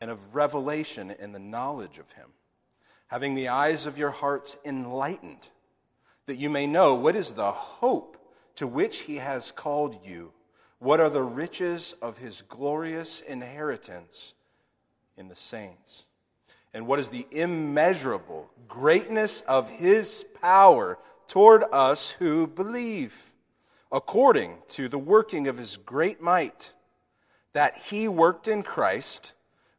and of revelation in the knowledge of him, having the eyes of your hearts enlightened, that you may know what is the hope to which he has called you, what are the riches of his glorious inheritance in the saints, and what is the immeasurable greatness of his power toward us who believe, according to the working of his great might, that he worked in Christ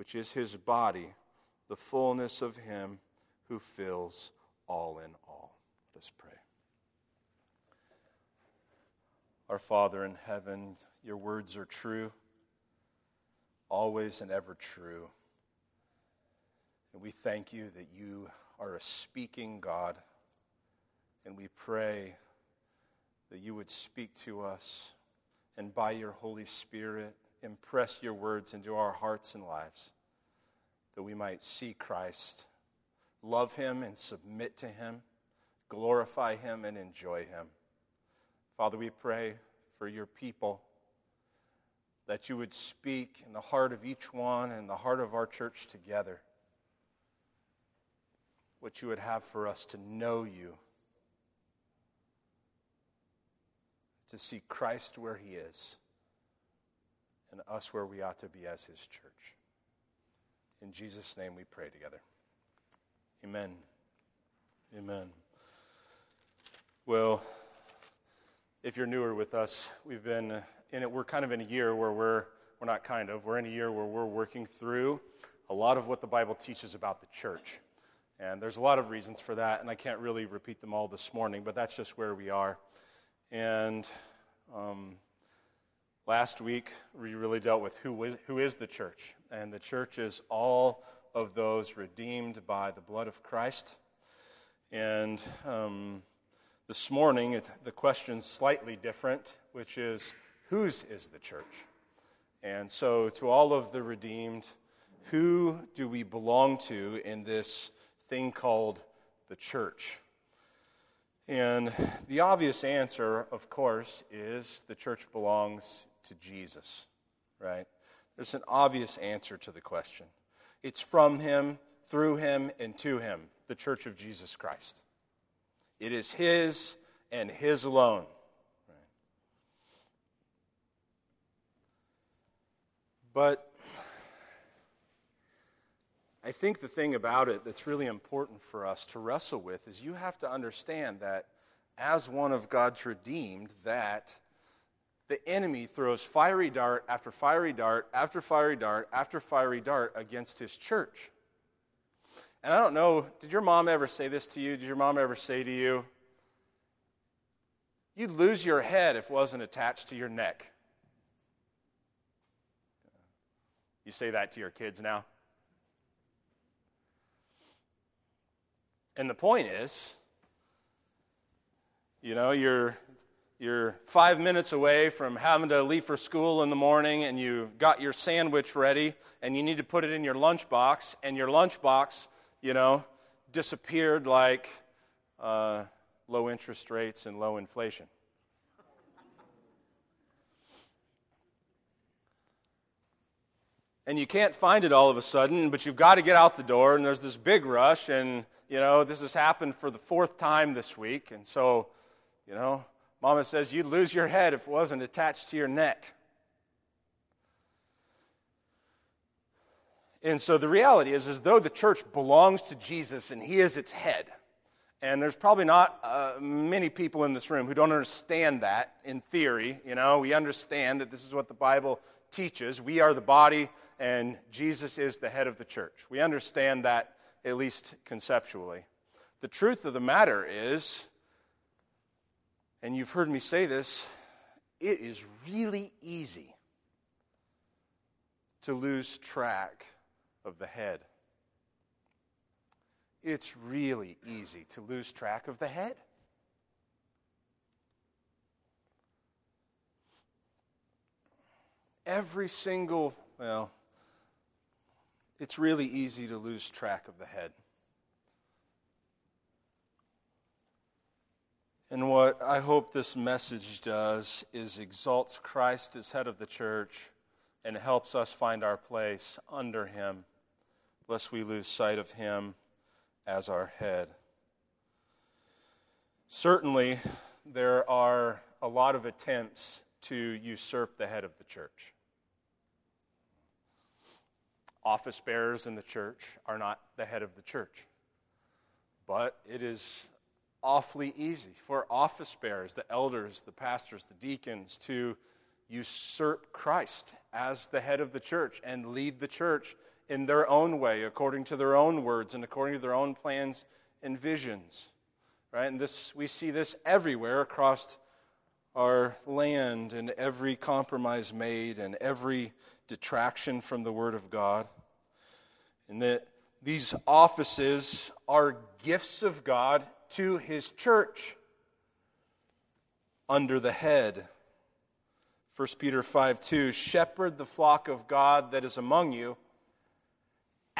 which is his body, the fullness of him who fills all in all. Let us pray. Our Father in heaven, your words are true, always and ever true. And we thank you that you are a speaking God. And we pray that you would speak to us and by your Holy Spirit impress your words into our hearts and lives, that we might see Christ, love him and submit to him, glorify him and enjoy him. Father, we pray for your people that you would speak in the heart of each one and the heart of our church together. What you would have for us to know you, to see Christ where he is and us where we ought to be as his church. In Jesus' name we pray together. Amen. Amen. Well, if you're newer with us, we've been in it, we're kind of in a year where we're, we're not kind of, we're in a year where we're working through a lot of what the Bible teaches about the church. And there's a lot of reasons for that, and I can't really repeat them all this morning, but that's just where we are. And um, Last week, we really dealt with who is, who is the church. And the church is all of those redeemed by the blood of Christ. And um, this morning, the question's slightly different, which is whose is the church? And so, to all of the redeemed, who do we belong to in this thing called the church? And the obvious answer, of course, is the church belongs to Jesus, right? There's an obvious answer to the question. It's from him, through him, and to him, the church of Jesus Christ. It is his and his alone. But I think the thing about it that's really important for us to wrestle with is you have to understand that as one of God's redeemed, that the enemy throws fiery dart after fiery dart after fiery dart after fiery dart against his church. And I don't know, did your mom ever say this to you? Did your mom ever say to you, you'd lose your head if it wasn't attached to your neck? You say that to your kids now? And the point is, you know, you're you're five minutes away from having to leave for school in the morning and you've got your sandwich ready and you need to put it in your lunchbox and your lunchbox you know disappeared like uh, low interest rates and low inflation. And you can't find it all of a sudden but you've got to get out the door and there's this big rush and you know this has happened for the fourth time this week and so you know Mama says you'd lose your head if it wasn't attached to your neck. And so the reality is, as though the church belongs to Jesus and he is its head, and there's probably not uh, many people in this room who don't understand that in theory. You know, we understand that this is what the Bible teaches. We are the body, and Jesus is the head of the church. We understand that, at least conceptually. The truth of the matter is, and you've heard me say this, it is really easy to lose track of the head. It's really easy to lose track of the head. Every single, well, it's really easy to lose track of the head. And what I hope this message does is exalts Christ as head of the church and helps us find our place under him, lest we lose sight of him as our head. Certainly, there are a lot of attempts to usurp the head of the church. Office bearers in the church are not the head of the church. But it is awfully easy for office bearers, the elders, the pastors, the deacons, to usurp Christ as the head of the church and lead the church in their own way, according to their own words and according to their own plans and visions. Right? And this we see this everywhere across our land and every compromise made and every detraction from the word of God. And that these offices are gifts of God to his church under the head 1 Peter 5 2, shepherd the flock of God that is among you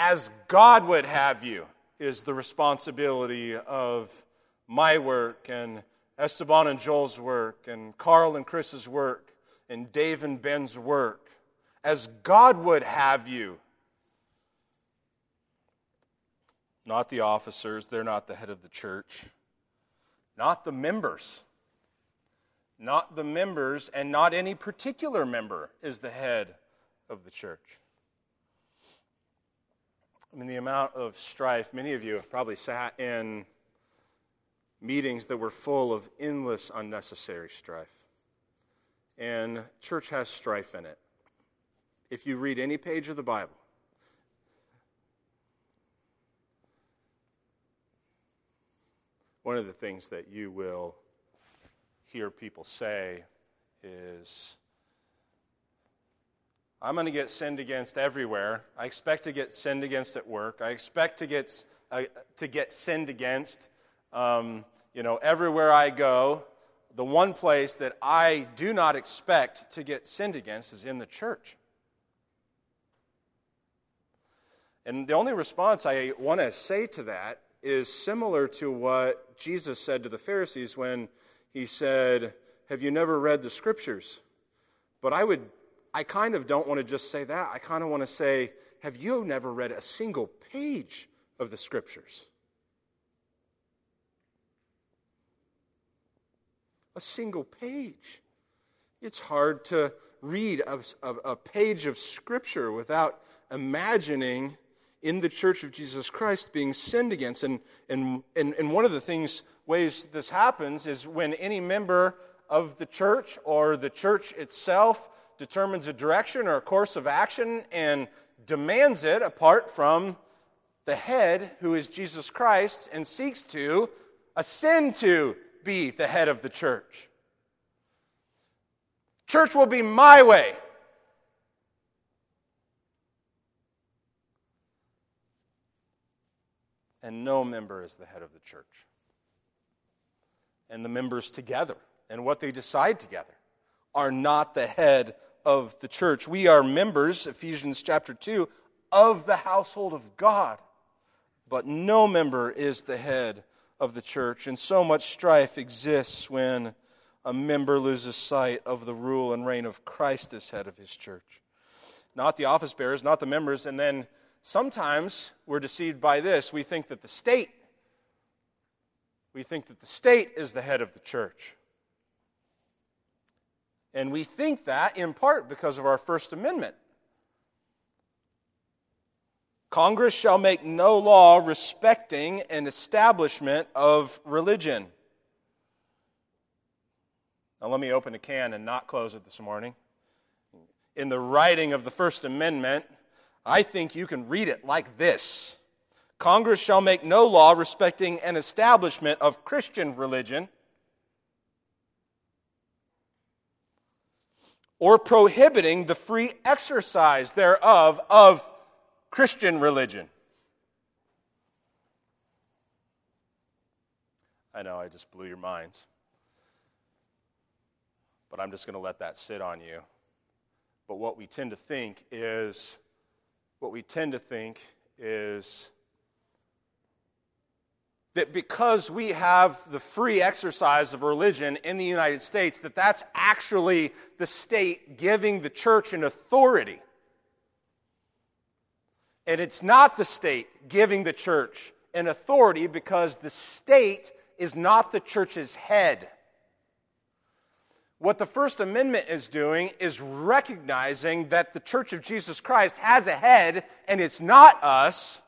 as God would have you, is the responsibility of my work and Esteban and Joel's work and Carl and Chris's work and Dave and Ben's work. As God would have you. Not the officers, they're not the head of the church. Not the members not the members, and not any particular member is the head of the church. I mean, the amount of strife, many of you have probably sat in meetings that were full of endless, unnecessary strife. And church has strife in it. If you read any page of the Bible, one of the things that you will hear people say is I'm going to get sinned against everywhere. I expect to get sinned against at work. I expect to get, uh, to get sinned against, um, you know, everywhere I go. The one place that I do not expect to get sinned against is in the church. And the only response I want to say to that is similar to what Jesus said to the Pharisees when he said, Have you never read the scriptures? But I would, I kind of don't want to just say that. I kind of want to say, Have you never read a single page of the scriptures? A single page. It's hard to read a, a, a page of scripture without imagining in the church of Jesus Christ being sinned against. And, and, and, and one of the things, ways this happens is when any member of the church or the church itself determines a direction or a course of action and demands it apart from the head, who is Jesus Christ, and seeks to ascend to be the head of the church. Church will be my way. And no member is the head of the church. And the members together and what they decide together are not the head of the church. We are members, Ephesians chapter 2, of the household of God, but no member is the head of the church. And so much strife exists when a member loses sight of the rule and reign of Christ as head of his church. Not the office bearers, not the members, and then Sometimes we're deceived by this. We think that the state we think that the state is the head of the church. And we think that in part because of our First Amendment. Congress shall make no law respecting an establishment of religion. Now, let me open a can and not close it this morning. In the writing of the First Amendment, I think you can read it like this Congress shall make no law respecting an establishment of Christian religion or prohibiting the free exercise thereof of Christian religion. I know I just blew your minds. But I'm just going to let that sit on you. But what we tend to think is, what we tend to think is that because we have the free exercise of religion in the United States, that that's actually the state giving the church an authority. And it's not the state giving the church an authority because the state is not the church's head. What the First Amendment is doing is recognizing that the Church of Jesus Christ has a head and it's not us,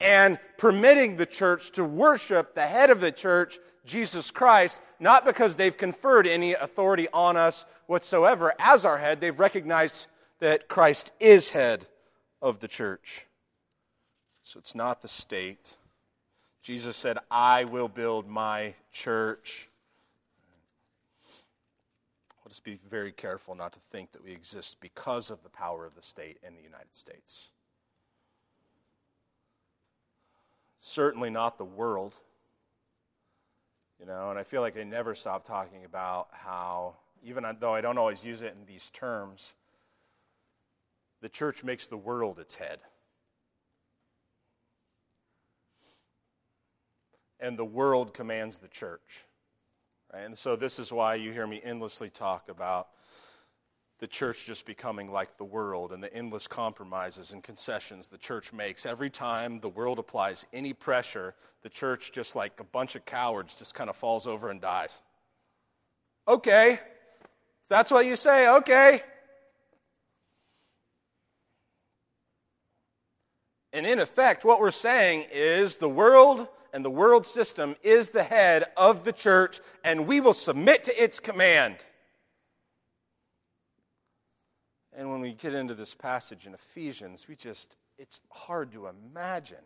and permitting the church to worship the head of the church, Jesus Christ, not because they've conferred any authority on us whatsoever as our head, they've recognized that Christ is head of the church. So it's not the state. Jesus said, I will build my church. Let us be very careful not to think that we exist because of the power of the state in the United States. Certainly not the world. You know, and I feel like I never stop talking about how, even though I don't always use it in these terms, the church makes the world its head. And the world commands the church. Right? And so, this is why you hear me endlessly talk about the church just becoming like the world and the endless compromises and concessions the church makes. Every time the world applies any pressure, the church, just like a bunch of cowards, just kind of falls over and dies. Okay, that's what you say, okay. And in effect, what we're saying is the world and the world system is the head of the church, and we will submit to its command. And when we get into this passage in Ephesians, we just, it's hard to imagine.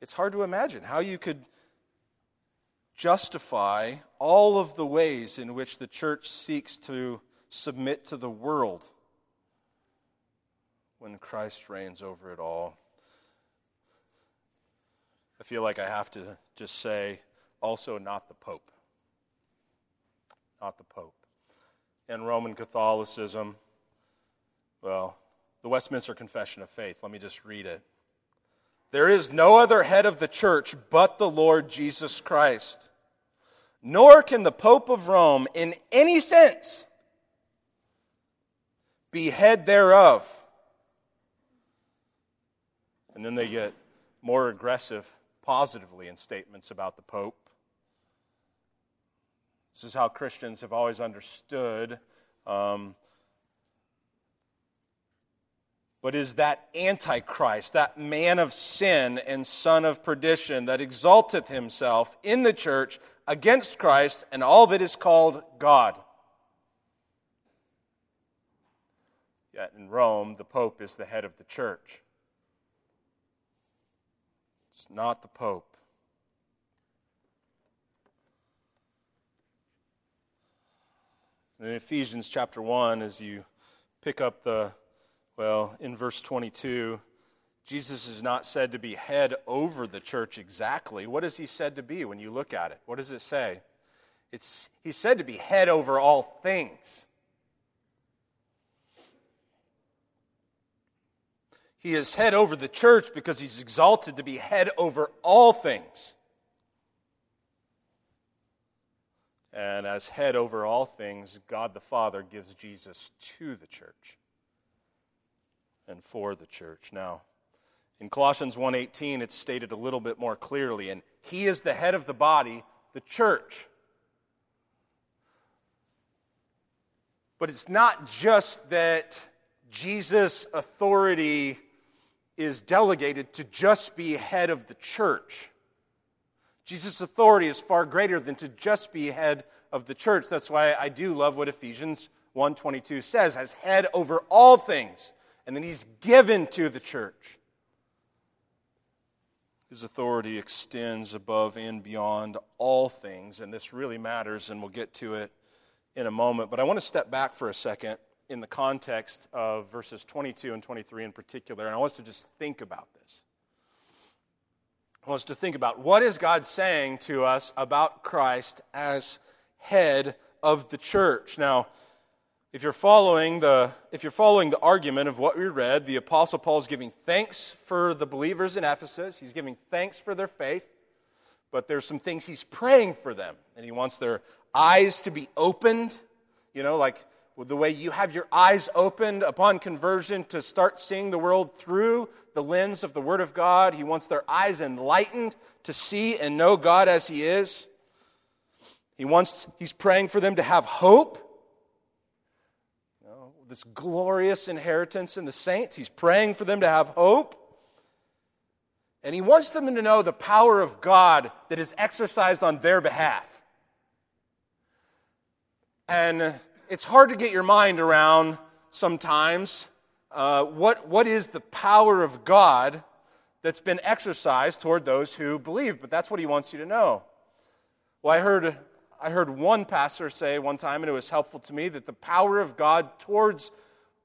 It's hard to imagine how you could justify all of the ways in which the church seeks to submit to the world when Christ reigns over it all. I feel like I have to just say, also, not the Pope. Not the Pope. In Roman Catholicism, well, the Westminster Confession of Faith. Let me just read it. There is no other head of the church but the Lord Jesus Christ. Nor can the Pope of Rome, in any sense, be head thereof. And then they get more aggressive positively in statements about the Pope. This is how Christians have always understood um, but is that Antichrist, that man of sin and son of perdition that exalteth himself in the church against Christ and all that is called God. Yet in Rome, the Pope is the head of the church. It's not the Pope. In Ephesians chapter 1, as you pick up the well, in verse 22, Jesus is not said to be head over the church exactly. What is he said to be when you look at it? What does it say? It's, he's said to be head over all things. He is head over the church because he's exalted to be head over all things. And as head over all things, God the Father gives Jesus to the church and for the church. Now, in Colossians 1:18 it's stated a little bit more clearly and he is the head of the body, the church. But it's not just that Jesus' authority is delegated to just be head of the church. Jesus' authority is far greater than to just be head of the church. That's why I do love what Ephesians 1:22 says, as head over all things and then he's given to the church. His authority extends above and beyond all things, and this really matters, and we'll get to it in a moment. But I want to step back for a second in the context of verses 22 and 23 in particular, and I want us to just think about this. I want us to think about what is God saying to us about Christ as head of the church. Now, if you're following the if you're following the argument of what we read, the apostle Paul is giving thanks for the believers in Ephesus. He's giving thanks for their faith, but there's some things he's praying for them, and he wants their eyes to be opened, you know, like the way you have your eyes opened upon conversion to start seeing the world through the lens of the Word of God. He wants their eyes enlightened to see and know God as He is. He wants, he's praying for them to have hope. You know, this glorious inheritance in the saints. He's praying for them to have hope. And he wants them to know the power of God that is exercised on their behalf. And it's hard to get your mind around sometimes uh, what, what is the power of God that's been exercised toward those who believe, but that's what he wants you to know. Well, I heard, I heard one pastor say one time, and it was helpful to me, that the power of God towards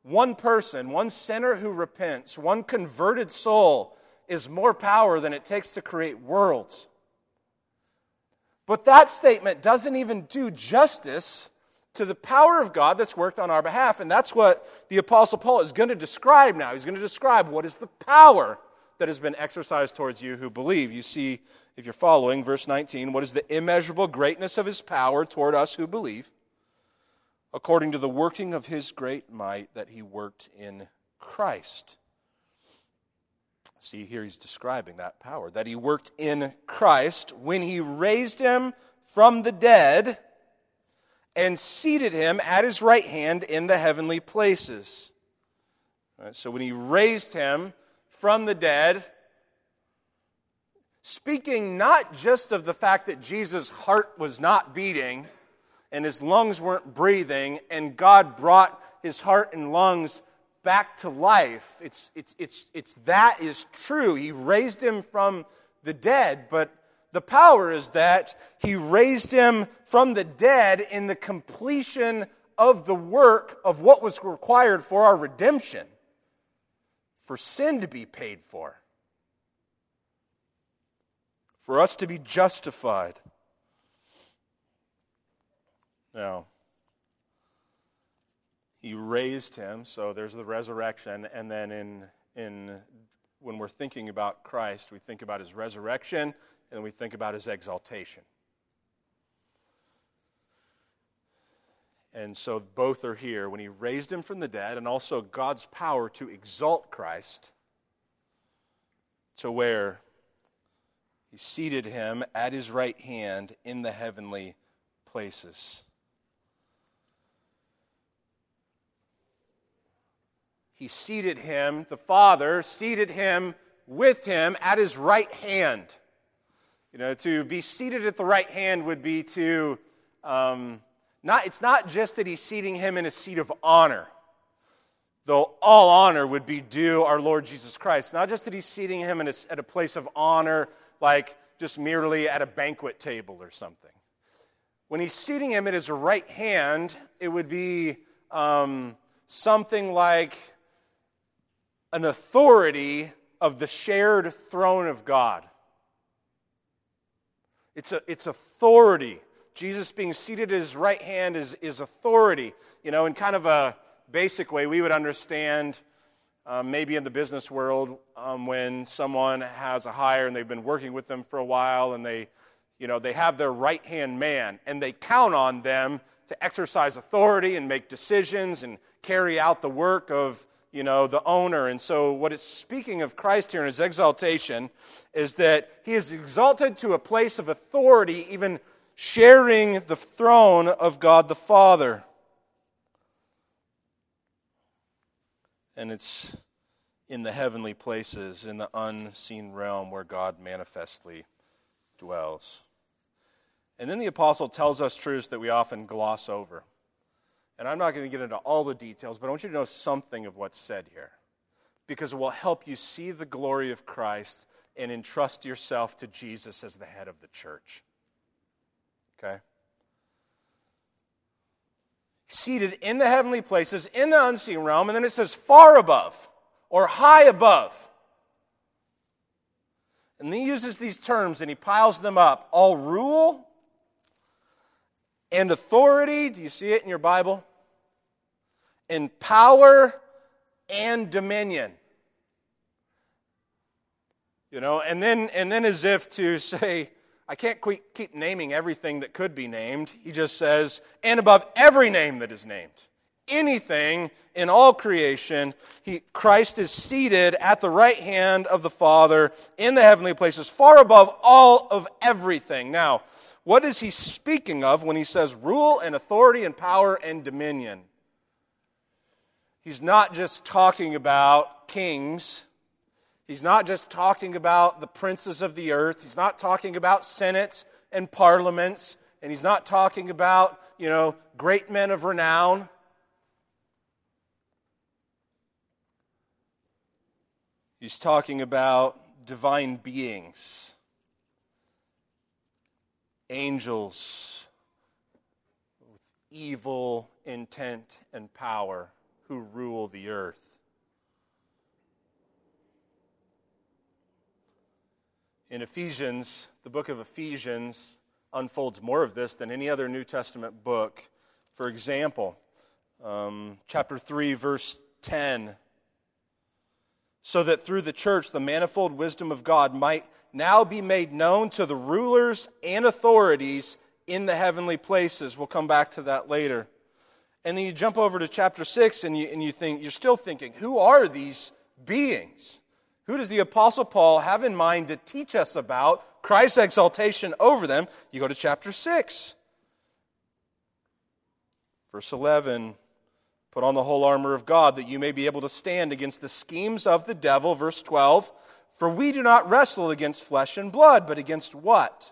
one person, one sinner who repents, one converted soul, is more power than it takes to create worlds. But that statement doesn't even do justice to the power of God that's worked on our behalf. And that's what the Apostle Paul is going to describe now. He's going to describe what is the power that has been exercised towards you who believe. You see, if you're following, verse 19, what is the immeasurable greatness of his power toward us who believe, according to the working of his great might that he worked in Christ. See, here he's describing that power, that he worked in Christ when he raised him from the dead and seated him at his right hand in the heavenly places. Right, so when he raised him from the dead, speaking not just of the fact that Jesus' heart was not beating and his lungs weren't breathing, and God brought his heart and lungs back to life. It's, it's, it's, it's that is true. He raised him from the dead, but the power is that he raised him from the dead in the completion of the work of what was required for our redemption, for sin to be paid for, for us to be justified. Now, he raised him, so there's the resurrection, and then in, in when we're thinking about Christ, we think about his resurrection and we think about his exaltation. And so both are here when he raised him from the dead, and also God's power to exalt Christ to where he seated him at his right hand in the heavenly places. He seated him, the Father seated him with him at his right hand. You know, to be seated at the right hand would be to, um, not, it's not just that he's seating him in a seat of honor, though all honor would be due our Lord Jesus Christ. Not just that he's seating him a, at a place of honor, like just merely at a banquet table or something. When he's seating him at his right hand, it would be um, something like an authority of the shared throne of God. It's, a, it's authority. Jesus being seated at his right hand is, is authority. You know, in kind of a basic way, we would understand um, maybe in the business world um, when someone has a hire and they've been working with them for a while and they, you know, they have their right hand man and they count on them to exercise authority and make decisions and carry out the work of you know, the owner. And so, what it's speaking of Christ here in his exaltation is that he is exalted to a place of authority, even sharing the throne of God the Father. And it's in the heavenly places, in the unseen realm where God manifestly dwells. And then the apostle tells us truths that we often gloss over. And I'm not going to get into all the details, but I want you to know something of what's said here because it will help you see the glory of Christ and entrust yourself to Jesus as the head of the church. Okay? Seated in the heavenly places, in the unseen realm, and then it says far above or high above. And he uses these terms and he piles them up all rule and authority. Do you see it in your Bible? And power and dominion. You know, and then, and then as if to say, I can't keep naming everything that could be named. He just says, and above every name that is named. Anything in all creation, he, Christ is seated at the right hand of the Father in the heavenly places, far above all of everything. Now, what is he speaking of when he says rule and authority and power and dominion? He's not just talking about kings He's not just talking about the princes of the earth. He's not talking about senates and parliaments. And he's not talking about, you know, great men of renown. He's talking about divine beings, angels with evil intent and power who rule the earth. In Ephesians, the book of Ephesians unfolds more of this than any other New Testament book. For example, um, chapter 3, verse 10 so that through the church the manifold wisdom of God might now be made known to the rulers and authorities in the heavenly places. We'll come back to that later. And then you jump over to chapter 6 and you, and you think, you're still thinking, who are these beings? Who does the Apostle Paul have in mind to teach us about Christ's exaltation over them? You go to chapter 6. Verse 11 Put on the whole armor of God that you may be able to stand against the schemes of the devil. Verse 12 For we do not wrestle against flesh and blood, but against what?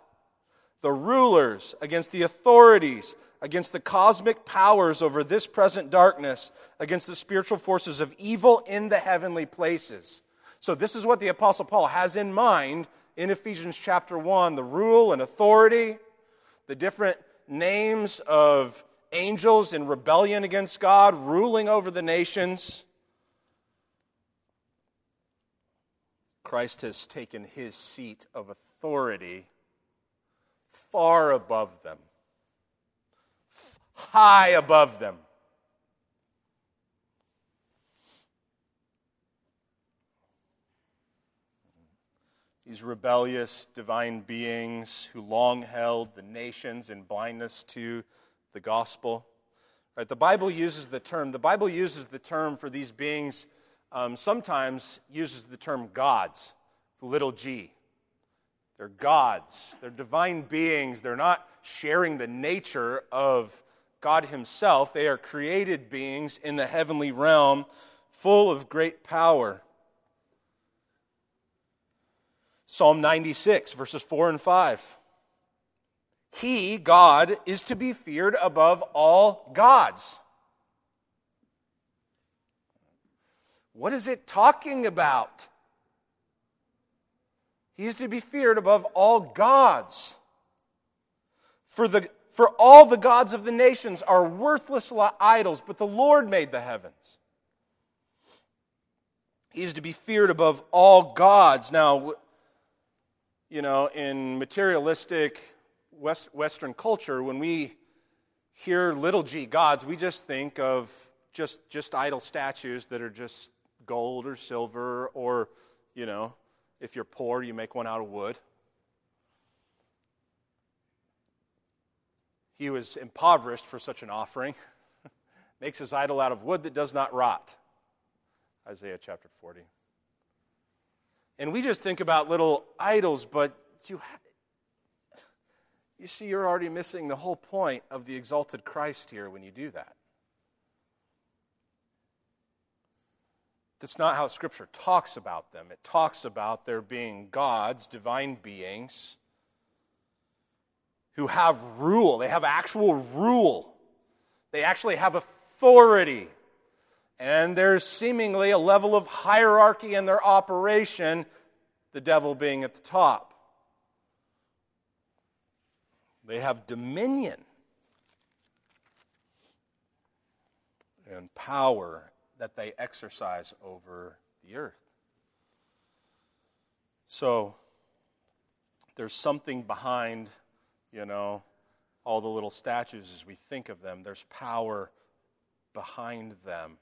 The rulers, against the authorities, against the cosmic powers over this present darkness, against the spiritual forces of evil in the heavenly places. So, this is what the Apostle Paul has in mind in Ephesians chapter 1 the rule and authority, the different names of angels in rebellion against God, ruling over the nations. Christ has taken his seat of authority far above them, high above them. these rebellious divine beings who long held the nations in blindness to the gospel. Right, the Bible uses the term, the Bible uses the term for these beings, um, sometimes uses the term gods, the little g. They're gods, they're divine beings. They're not sharing the nature of God Himself. They are created beings in the heavenly realm, full of great power. Psalm 96, verses 4 and 5. He, God, is to be feared above all gods. What is it talking about? He is to be feared above all gods. For, the, for all the gods of the nations are worthless idols, but the Lord made the heavens. He is to be feared above all gods. Now, you know, in materialistic West, Western culture, when we hear little g gods, we just think of just, just idol statues that are just gold or silver, or, you know, if you're poor, you make one out of wood. He was impoverished for such an offering, makes his idol out of wood that does not rot. Isaiah chapter 40. And we just think about little idols, but you, you see, you're already missing the whole point of the exalted Christ here when you do that. That's not how Scripture talks about them. It talks about their being gods, divine beings, who have rule. They have actual rule, they actually have authority. And there's seemingly a level of hierarchy in their operation, the devil being at the top. They have dominion. and power that they exercise over the earth. So there's something behind, you know, all the little statues as we think of them. There's power behind them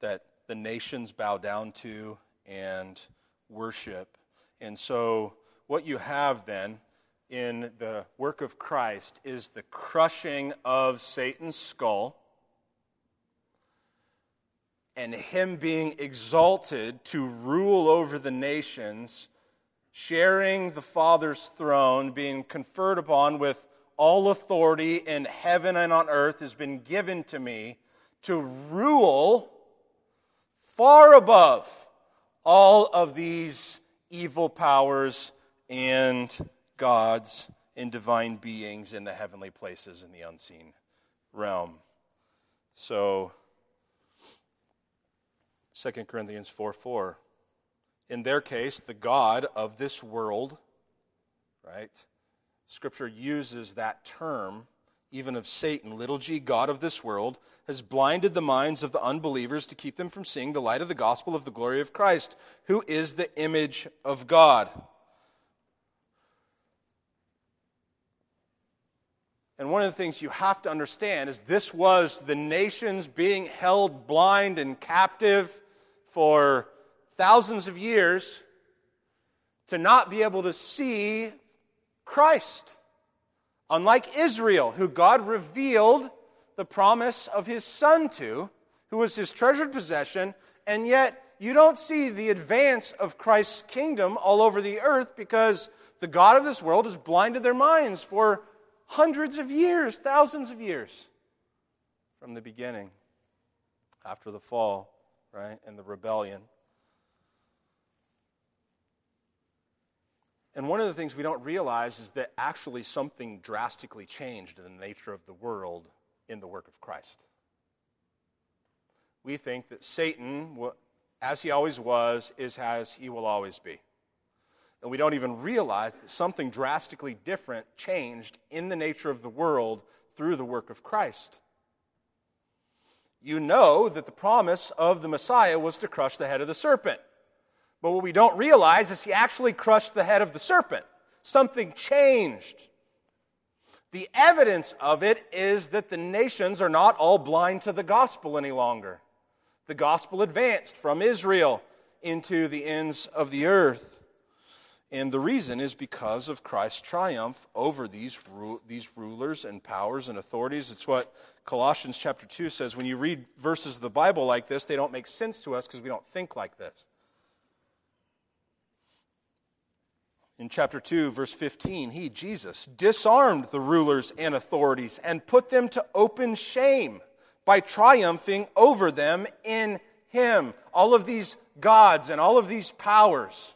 that the nations bow down to and worship. And so, what you have then in the work of Christ is the crushing of Satan's skull and him being exalted to rule over the nations, sharing the Father's throne, being conferred upon with all authority in heaven and on earth has been given to me to rule far above all of these evil powers and gods and divine beings in the heavenly places in the unseen realm. So, 2 Corinthians 4 4. In their case, the God of this world, right? Scripture uses that term, even of Satan, little g, God of this world, has blinded the minds of the unbelievers to keep them from seeing the light of the gospel of the glory of Christ, who is the image of God. And one of the things you have to understand is this was the nations being held blind and captive for thousands of years to not be able to see Christ. Unlike Israel, who God revealed the promise of his son to, who was his treasured possession, and yet you don't see the advance of Christ's kingdom all over the earth because the God of this world has blinded their minds for hundreds of years, thousands of years from the beginning, after the fall, right, and the rebellion. And one of the things we don't realize is that actually something drastically changed in the nature of the world in the work of Christ. We think that Satan, as he always was, is as he will always be. And we don't even realize that something drastically different changed in the nature of the world through the work of Christ. You know that the promise of the Messiah was to crush the head of the serpent. But what we don't realize is he actually crushed the head of the serpent. Something changed. The evidence of it is that the nations are not all blind to the gospel any longer. The gospel advanced from Israel into the ends of the earth. And the reason is because of Christ's triumph over these, ru- these rulers and powers and authorities. It's what Colossians chapter 2 says. When you read verses of the Bible like this, they don't make sense to us because we don't think like this. In chapter 2, verse 15, he, Jesus, disarmed the rulers and authorities and put them to open shame by triumphing over them in him. All of these gods and all of these powers.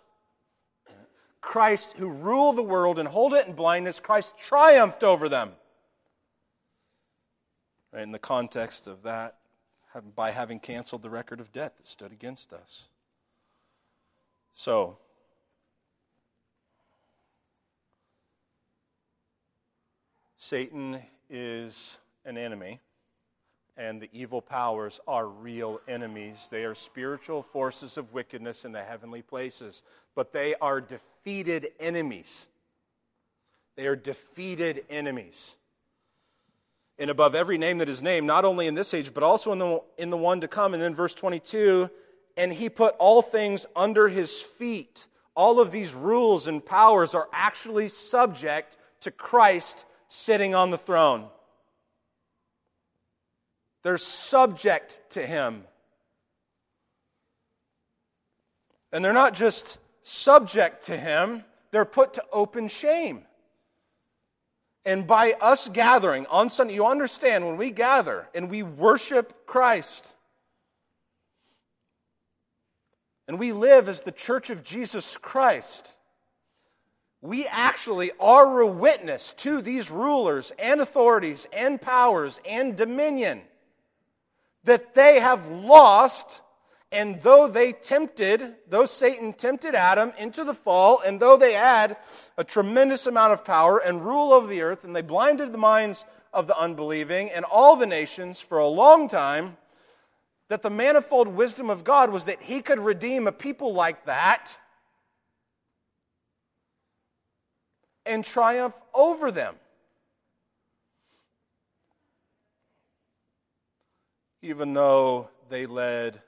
Christ, who rule the world and hold it in blindness, Christ triumphed over them. Right, In the context of that, by having canceled the record of debt that stood against us. So, Satan is an enemy, and the evil powers are real enemies. They are spiritual forces of wickedness in the heavenly places, but they are defeated enemies. They are defeated enemies. And above every name that is named, not only in this age, but also in the, in the one to come. And then verse 22 and he put all things under his feet. All of these rules and powers are actually subject to Christ sitting on the throne. They're subject to him. And they're not just subject to him, they're put to open shame. And by us gathering on Sunday, you understand when we gather and we worship Christ, and we live as the church of Jesus Christ, we actually are a witness to these rulers and authorities and powers and dominion that they have lost. And though they tempted, though Satan tempted Adam into the fall, and though they had a tremendous amount of power and rule over the earth, and they blinded the minds of the unbelieving and all the nations for a long time, that the manifold wisdom of God was that he could redeem a people like that and triumph over them. Even though they led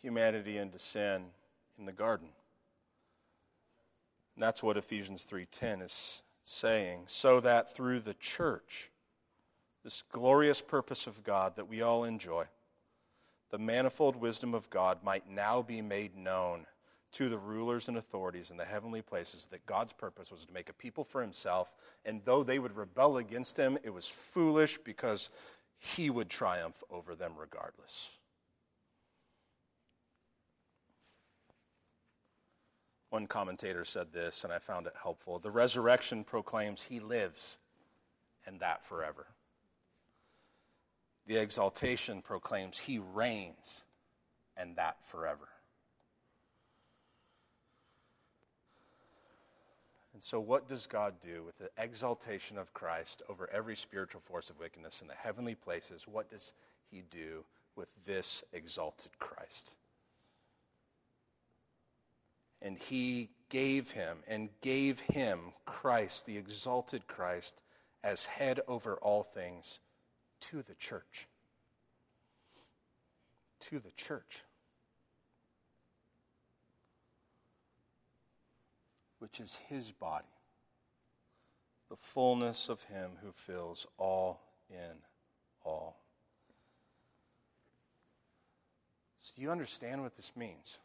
humanity into sin in the garden. And that's what Ephesians 3:10 is saying, so that through the church, this glorious purpose of God that we all enjoy, the manifold wisdom of God might now be made known to the rulers and authorities in the heavenly places that God's purpose was to make a people for himself, and though they would rebel against him, it was foolish because he would triumph over them regardless. One commentator said this, and I found it helpful. The resurrection proclaims he lives, and that forever. The exaltation proclaims he reigns, and that forever. And so, what does God do with the exaltation of Christ over every spiritual force of wickedness in the heavenly places? What does he do with this exalted Christ? and he gave him and gave him Christ, the exalted Christ, as head over all things to the church. To the church. Which is his body, the fullness of him who fills all in all. So, you understand what this means?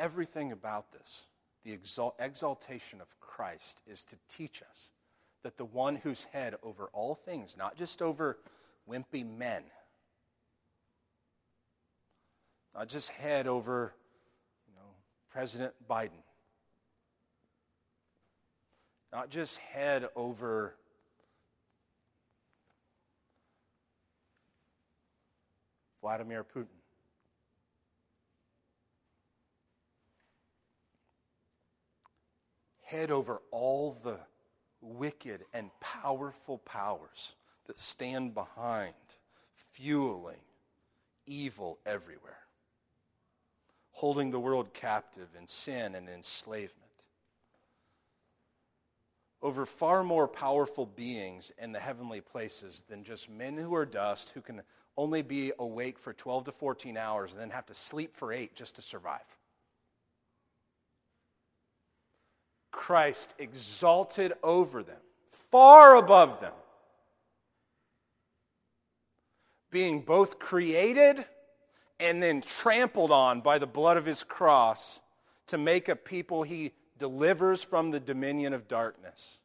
everything about this, the exaltation of Christ, is to teach us that the one who's head over all things, not just over wimpy men, not just head over President Biden, not just head over Vladimir Putin. head over all the wicked and powerful powers that stand behind, fueling evil everywhere, holding the world captive in sin and enslavement. Over far more powerful beings in the heavenly places than just men who are dust who can only be awake for 12 to 14 hours and then have to sleep for eight just to survive. Christ exalted over them, far above them, being both created and then trampled on by the blood of his cross to make a people he delivers from the dominion of darkness.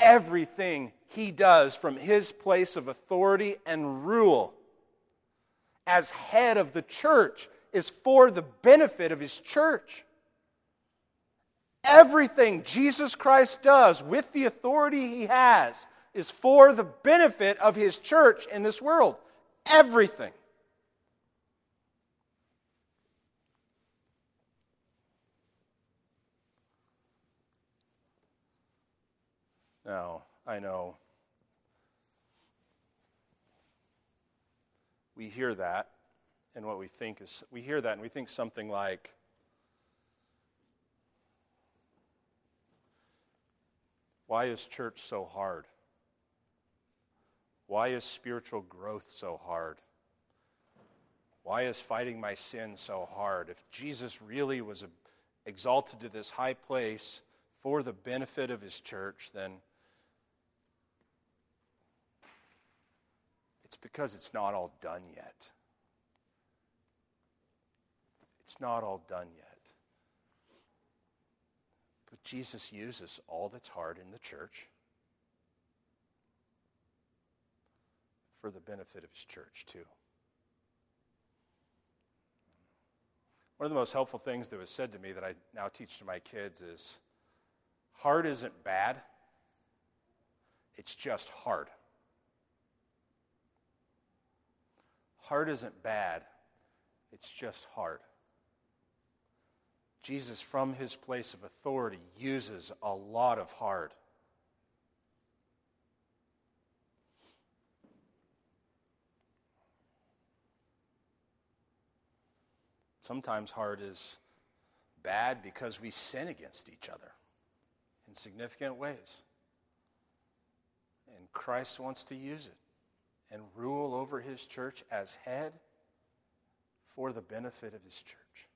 Everything he does from his place of authority and rule as head of the church is for the benefit of his church. Everything Jesus Christ does with the authority he has is for the benefit of his church in this world. Everything. Now, I know we hear that and what we think is we hear that and we think something like why is church so hard why is spiritual growth so hard? Why is fighting my sin so hard? If jesus really was exalted to this high place for the benefit of his church then it's because it's not all done yet. It's not all done yet. But Jesus uses all that's hard in the church for the benefit of his church, too. One of the most helpful things that was said to me that I now teach to my kids is hard isn't bad, it's just hard. Hard isn't bad, it's just hard. Jesus, from his place of authority, uses a lot of hard Sometimes hard is bad because we sin against each other in significant ways. And Christ wants to use it and rule over his church as head for the benefit of his church.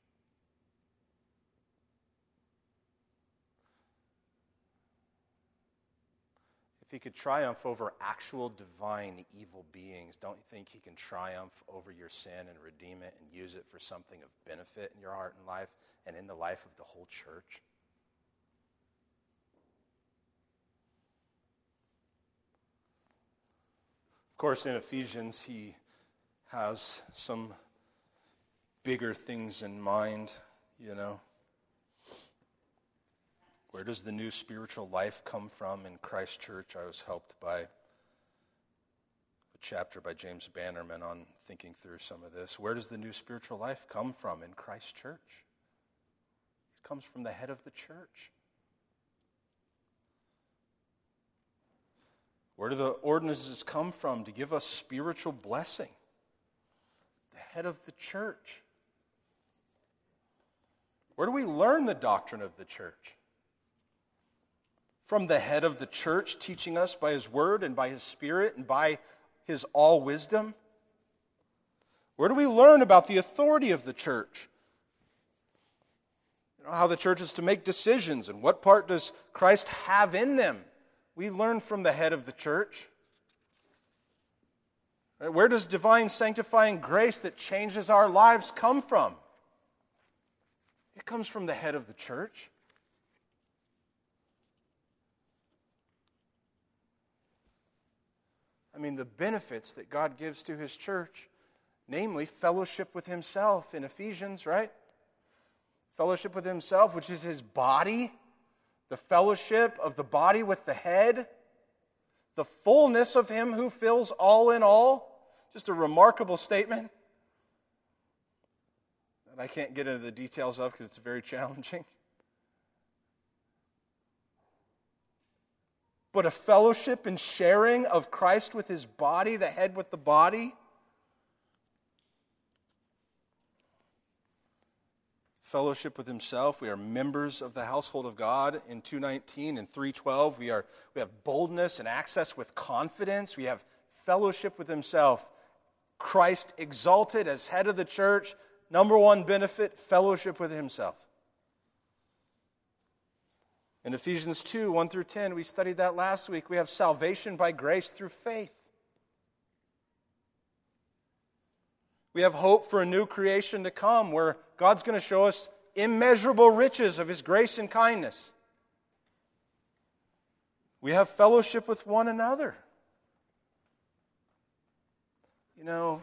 If he could triumph over actual divine evil beings, don't you think he can triumph over your sin and redeem it and use it for something of benefit in your heart and life and in the life of the whole church? Of course, in Ephesians, he has some bigger things in mind, you know. Where does the new spiritual life come from in Christ Church? I was helped by a chapter by James Bannerman on thinking through some of this. Where does the new spiritual life come from in Christ Church? It comes from the head of the church. Where do the ordinances come from to give us spiritual blessing? The head of the church. Where do we learn the doctrine of the church? From the head of the church, teaching us by his word and by his spirit and by his all wisdom? Where do we learn about the authority of the church? You know, how the church is to make decisions and what part does Christ have in them? We learn from the head of the church. Where does divine sanctifying grace that changes our lives come from? It comes from the head of the church. Mean, the benefits that God gives to his church, namely fellowship with himself in Ephesians, right? Fellowship with himself, which is his body, the fellowship of the body with the head, the fullness of him who fills all in all. Just a remarkable statement. That I can't get into the details of because it's very challenging. But a fellowship and sharing of Christ with his body, the head with the body. Fellowship with himself. We are members of the household of God in 219 and 312. We, are, we have boldness and access with confidence. We have fellowship with himself. Christ exalted as head of the church, Number one benefit fellowship with Himself. In Ephesians 2 1 through 10, we studied that last week. We have salvation by grace through faith. We have hope for a new creation to come where God's going to show us immeasurable riches of His grace and kindness. We have fellowship with one another. You know,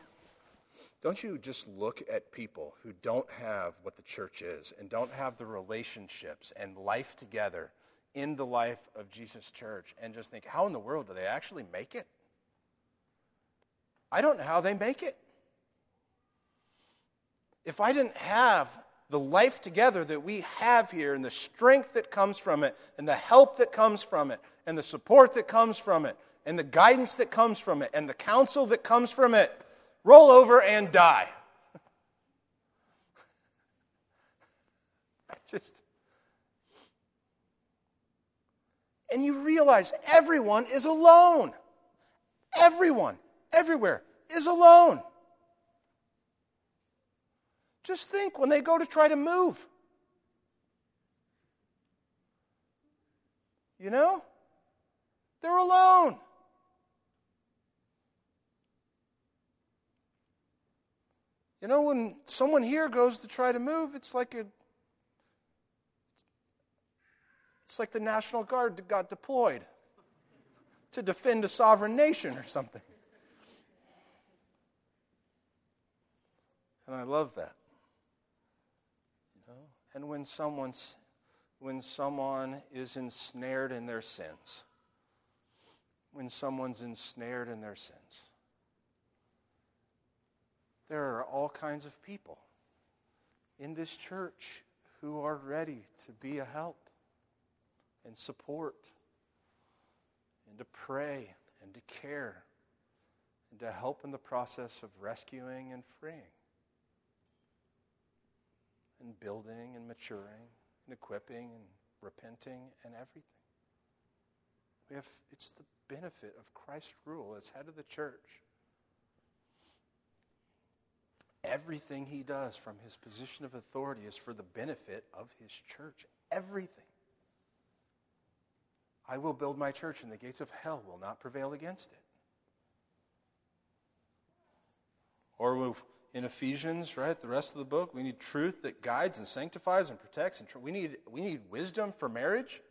don't you just look at people who don't have what the church is and don't have the relationships and life together in the life of Jesus' church and just think, how in the world do they actually make it? I don't know how they make it. If I didn't have the life together that we have here and the strength that comes from it and the help that comes from it and the support that comes from it and the guidance that comes from it and the counsel that comes from it, roll over and die. Just. And you realize everyone is alone. Everyone, everywhere, is alone. Just think when they go to try to move. You know? They're alone. You know, when someone here goes to try to move, it's like a it's like the National Guard got deployed to defend a sovereign nation or something. And I love that. You know? And when someone's when someone is ensnared in their sins, when someone's ensnared in their sins, there are all kinds of people in this church who are ready to be a help and support and to pray and to care and to help in the process of rescuing and freeing. and building and maturing and equipping and repenting and everything. We have, it's the benefit of Christ's rule as head of the church. Everything he does from his position of authority is for the benefit of his church. Everything. I will build my church, and the gates of hell will not prevail against it. Or in Ephesians, right, the rest of the book, we need truth that guides and sanctifies and protects. And tr- we, need, we need wisdom for marriage.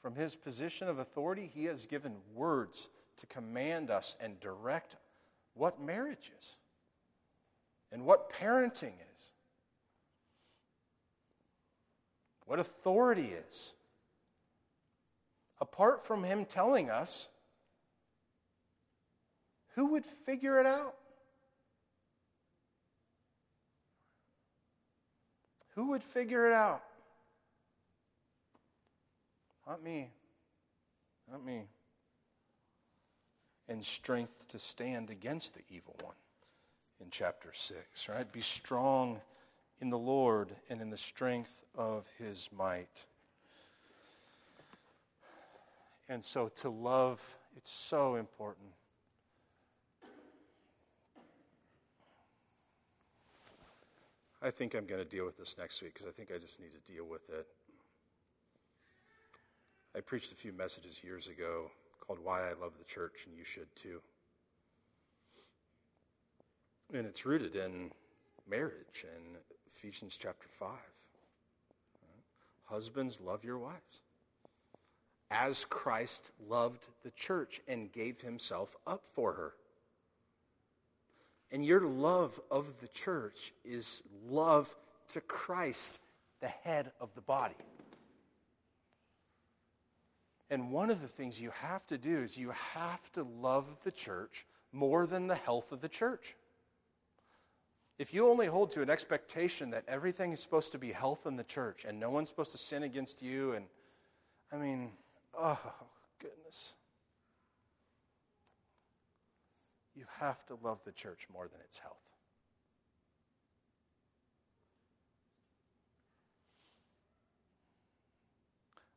From his position of authority, he has given words to command us and direct what marriage is and what parenting is, what authority is. Apart from him telling us, who would figure it out? Who would figure it out? Not me. Not me. And strength to stand against the evil one in chapter 6, right? Be strong in the Lord and in the strength of his might. And so to love, it's so important. I think I'm going to deal with this next week because I think I just need to deal with it. I preached a few messages years ago called Why I Love the Church, and you should too. And it's rooted in marriage in Ephesians chapter 5. Husbands, love your wives. As Christ loved the church and gave himself up for her. And your love of the church is love to Christ, the head of the body. And one of the things you have to do is you have to love the church more than the health of the church. If you only hold to an expectation that everything is supposed to be health in the church and no one's supposed to sin against you, and I mean, oh, goodness. You have to love the church more than its health.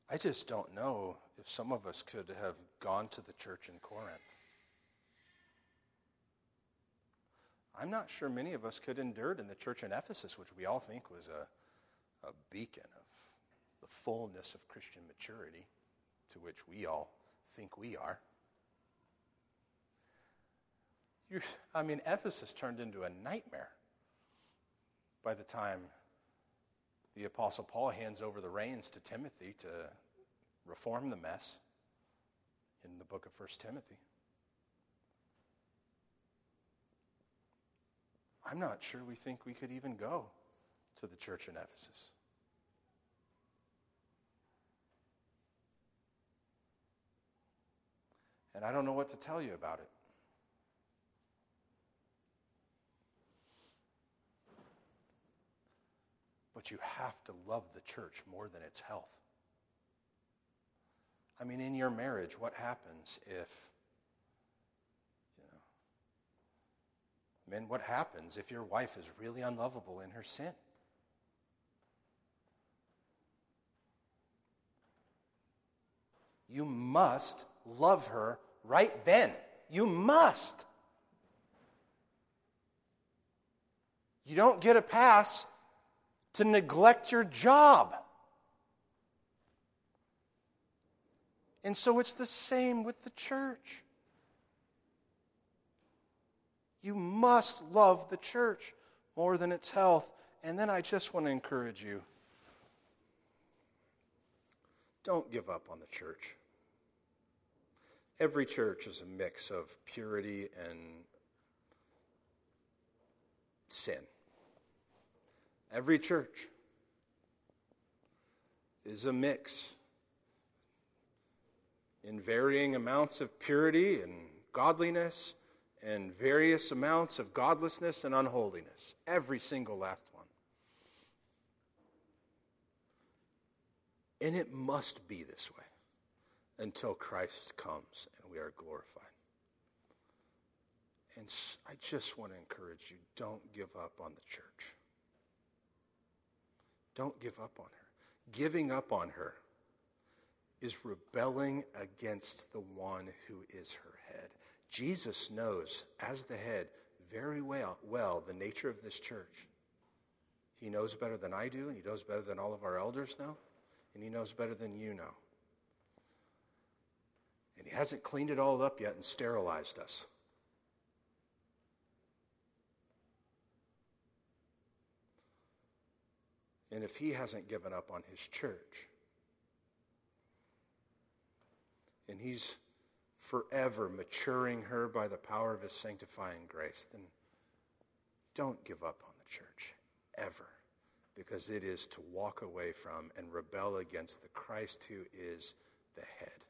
I just don't know if some of us could have gone to the church in Corinth. I'm not sure many of us could have endured in the church in Ephesus, which we all think was a, a beacon of the fullness of Christian maturity, to which we all think we are. You're, I mean, Ephesus turned into a nightmare by the time the Apostle Paul hands over the reins to Timothy to reform the mess in the book of 1 Timothy. I'm not sure we think we could even go to the church in Ephesus. And I don't know what to tell you about it. But you have to love the church more than its health. I mean, in your marriage, what happens if, you know, men, what happens if your wife is really unlovable in her sin? You must love her right then. You must. You don't get a pass to neglect your job. And so it's the same with the church. You must love the church more than its health. And then I just want to encourage you don't give up on the church. Every church is a mix of purity and sin. Every church is a mix in varying amounts of purity and godliness and various amounts of godlessness and unholiness. Every single last one. And it must be this way until Christ comes and we are glorified. And I just want to encourage you don't give up on the church. Don't give up on her. Giving up on her is rebelling against the one who is her head. Jesus knows, as the head, very well, well the nature of this church. He knows better than I do, and he knows better than all of our elders know, and he knows better than you know. And he hasn't cleaned it all up yet and sterilized us. And if he hasn't given up on his church, and he's forever maturing her by the power of his sanctifying grace, then don't give up on the church, ever, because it is to walk away from and rebel against the Christ who is the head.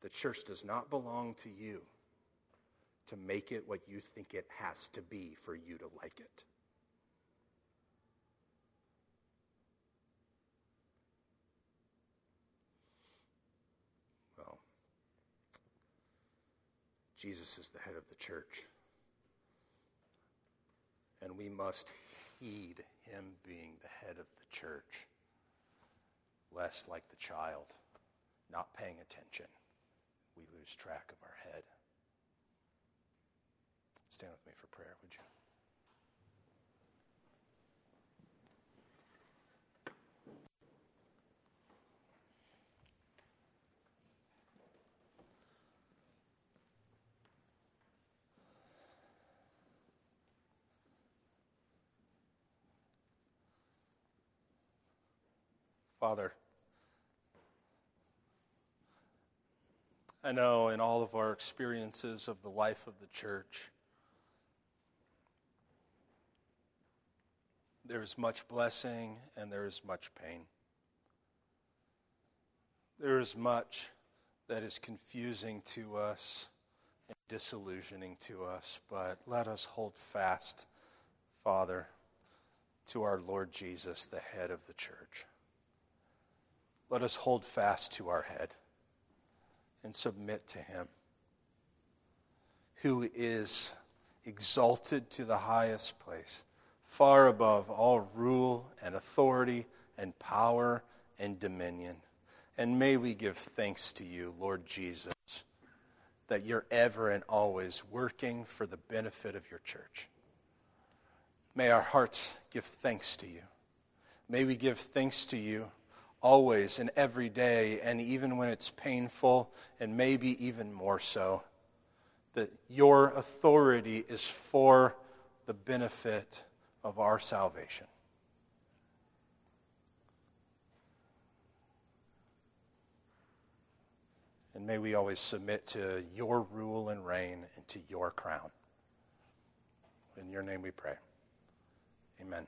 The church does not belong to you to make it what you think it has to be for you to like it. Jesus is the head of the church. And we must heed him being the head of the church, lest, like the child, not paying attention, we lose track of our head. Stand with me for prayer, would you? Father, I know in all of our experiences of the life of the church, there is much blessing and there is much pain. There is much that is confusing to us and disillusioning to us, but let us hold fast, Father, to our Lord Jesus, the head of the church let us hold fast to our head and submit to him, who is exalted to the highest place, far above all rule and authority and power and dominion. And may we give thanks to you, Lord Jesus, that you're ever and always working for the benefit of your church. May our hearts give thanks to you. May we give thanks to you always and every day, and even when it's painful, and maybe even more so, that your authority is for the benefit of our salvation. And may we always submit to your rule and reign and to your crown. In your name we pray. Amen.